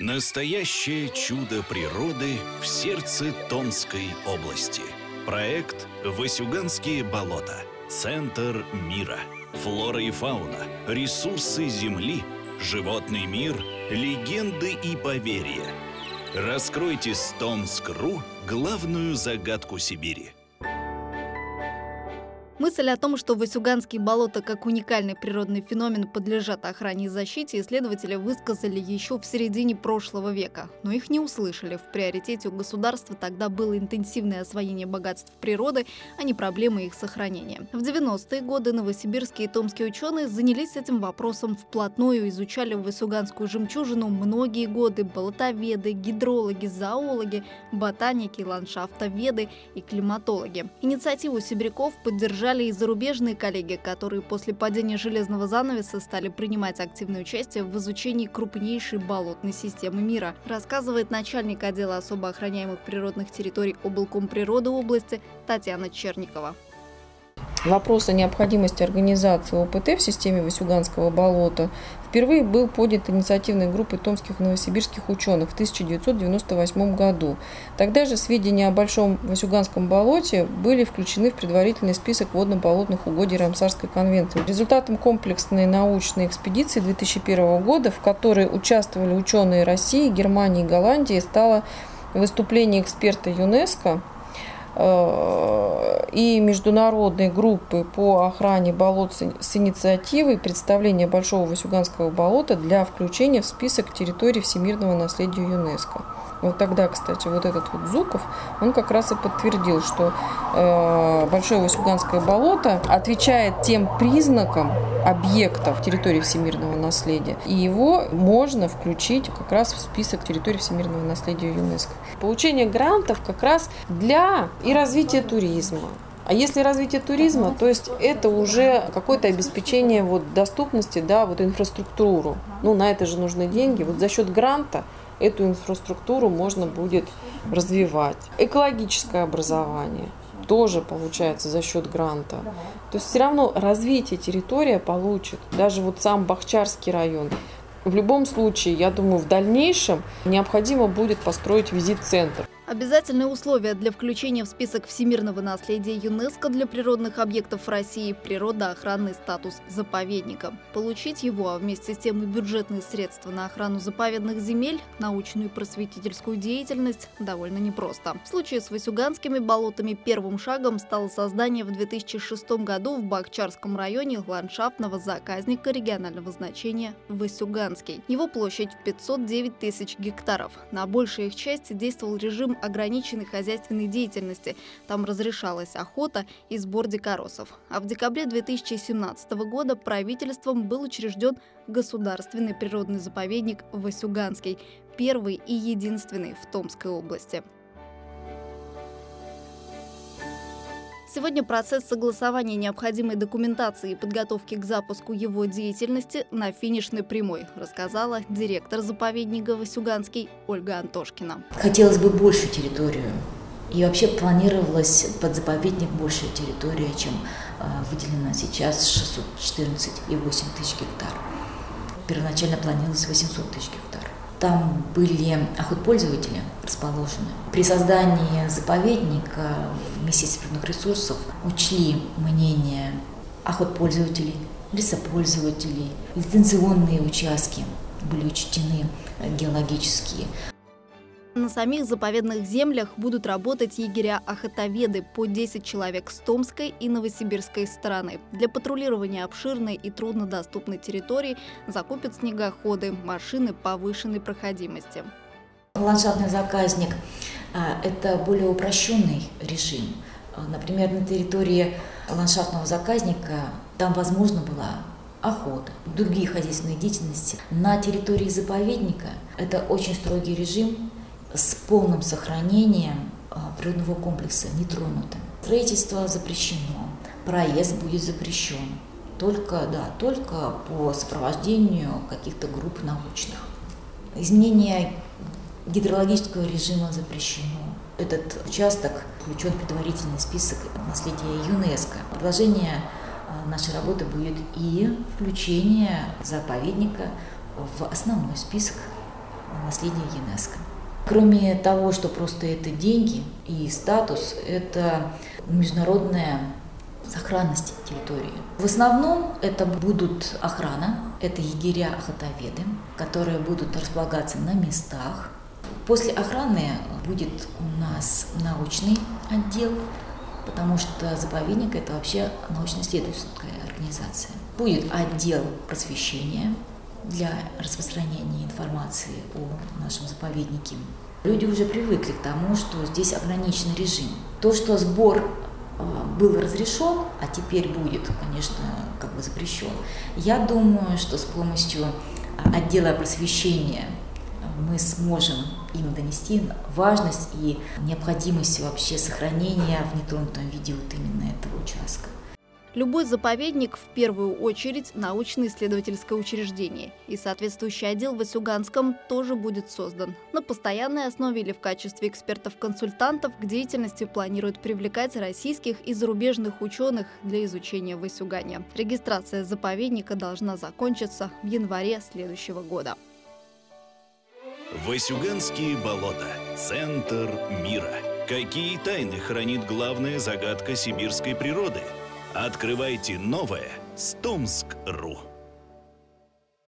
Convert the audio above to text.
Настоящее чудо природы в сердце Томской области. Проект «Васюганские болота». Центр мира. Флора и фауна, ресурсы Земли, животный мир, легенды и поверья. Раскройте с Томск.ру главную загадку Сибири. Мысль о том, что Васюганские болота как уникальный природный феномен подлежат охране и защите, исследователи высказали еще в середине прошлого века, но их не услышали. В приоритете у государства тогда было интенсивное освоение богатств природы, а не проблемы их сохранения. В 90-е годы новосибирские и томские ученые занялись этим вопросом вплотную, изучали Васюганскую жемчужину многие годы болотоведы, гидрологи, зоологи, ботаники, ландшафтоведы и климатологи. Инициативу сибиряков поддержали поддержали и зарубежные коллеги, которые после падения железного занавеса стали принимать активное участие в изучении крупнейшей болотной системы мира, рассказывает начальник отдела особо охраняемых природных территорий облаком природы области Татьяна Черникова. Вопрос о необходимости организации ОПТ в системе Васюганского болота впервые был поднят инициативной группой томских и новосибирских ученых в 1998 году. Тогда же сведения о Большом Васюганском болоте были включены в предварительный список водно-болотных угодий Рамсарской конвенции. Результатом комплексной научной экспедиции 2001 года, в которой участвовали ученые России, Германии и Голландии, стало выступление эксперта ЮНЕСКО Э, и международной группы по охране болот с инициативой представления Большого Васюганского болота для включения в список территорий всемирного наследия ЮНЕСКО. Вот тогда, кстати, вот этот вот Зуков, он как раз и подтвердил, что э, Большое Васюганское болото отвечает тем признакам объектов территории всемирного наследия, и его можно включить как раз в список территорий всемирного наследия ЮНЕСКО. Получение грантов как раз для и развития туризма, а если развитие туризма, то есть это уже какое-то обеспечение вот доступности, да, вот инфраструктуру. Ну, на это же нужны деньги. Вот за счет гранта эту инфраструктуру можно будет развивать. Экологическое образование тоже получается за счет гранта. То есть все равно развитие территория получит. Даже вот сам Бахчарский район. В любом случае, я думаю, в дальнейшем необходимо будет построить визит-центр. Обязательное условие для включения в список всемирного наследия ЮНЕСКО для природных объектов России – природоохранный статус заповедника. Получить его, а вместе с тем и бюджетные средства на охрану заповедных земель, научную и просветительскую деятельность довольно непросто. В случае с Васюганскими болотами первым шагом стало создание в 2006 году в Бакчарском районе ландшафтного заказника регионального значения Васюганский. Его площадь 509 тысяч гектаров. На большей их части действовал режим ограниченной хозяйственной деятельности. Там разрешалась охота и сбор дикоросов. А в декабре 2017 года правительством был учрежден государственный природный заповедник Васюганский, первый и единственный в Томской области. Сегодня процесс согласования необходимой документации и подготовки к запуску его деятельности на финишной прямой, рассказала директор заповедника Васюганский Ольга Антошкина. Хотелось бы большую территорию. И вообще планировалась под заповедник большая территория, чем а, выделена сейчас 614,8 тысяч гектар. Первоначально планировалось 800 тысяч гектар. Там были охотпользователи расположены. При создании заповедника Министерстве природных ресурсов учли мнение охотпользователей, лесопользователей, лицензионные участки были учтены геологические. На самих заповедных землях будут работать егеря-охотоведы по 10 человек с Томской и Новосибирской стороны. Для патрулирования обширной и труднодоступной территории закупят снегоходы, машины повышенной проходимости. Ландшафтный заказник а, – это более упрощенный режим. А, например, на территории ландшафтного заказника там возможно была охота, другие хозяйственные деятельности. На территории заповедника это очень строгий режим, с полным сохранением а, природного комплекса нетронутым. Строительство запрещено, проезд будет запрещен, только, да, только по сопровождению каких-то групп научных. Изменение гидрологического режима запрещено. Этот участок включен в предварительный список наследия ЮНЕСКО. Продолжение а, нашей работы будет и включение заповедника в основной список наследия ЮНЕСКО. Кроме того, что просто это деньги и статус, это международная сохранность территории. В основном это будут охрана, это егеря охотоведы, которые будут располагаться на местах. После охраны будет у нас научный отдел, потому что заповедник – это вообще научно-исследовательская организация. Будет отдел просвещения для распространения информации о нашем заповеднике. Люди уже привыкли к тому, что здесь ограниченный режим. То, что сбор а, был разрешен, а теперь будет, конечно, как бы запрещен. Я думаю, что с помощью отдела просвещения мы сможем им донести важность и необходимость вообще сохранения в нетронутом виде вот именно этого участка. Любой заповедник в первую очередь научно-исследовательское учреждение, и соответствующий отдел в Васюганском тоже будет создан. На постоянной основе или в качестве экспертов-консультантов к деятельности планируют привлекать российских и зарубежных ученых для изучения Васюгания. Регистрация заповедника должна закончиться в январе следующего года. Васюганские болота. Центр мира. Какие тайны хранит главная загадка сибирской природы – Открывайте новое с Томск.ру.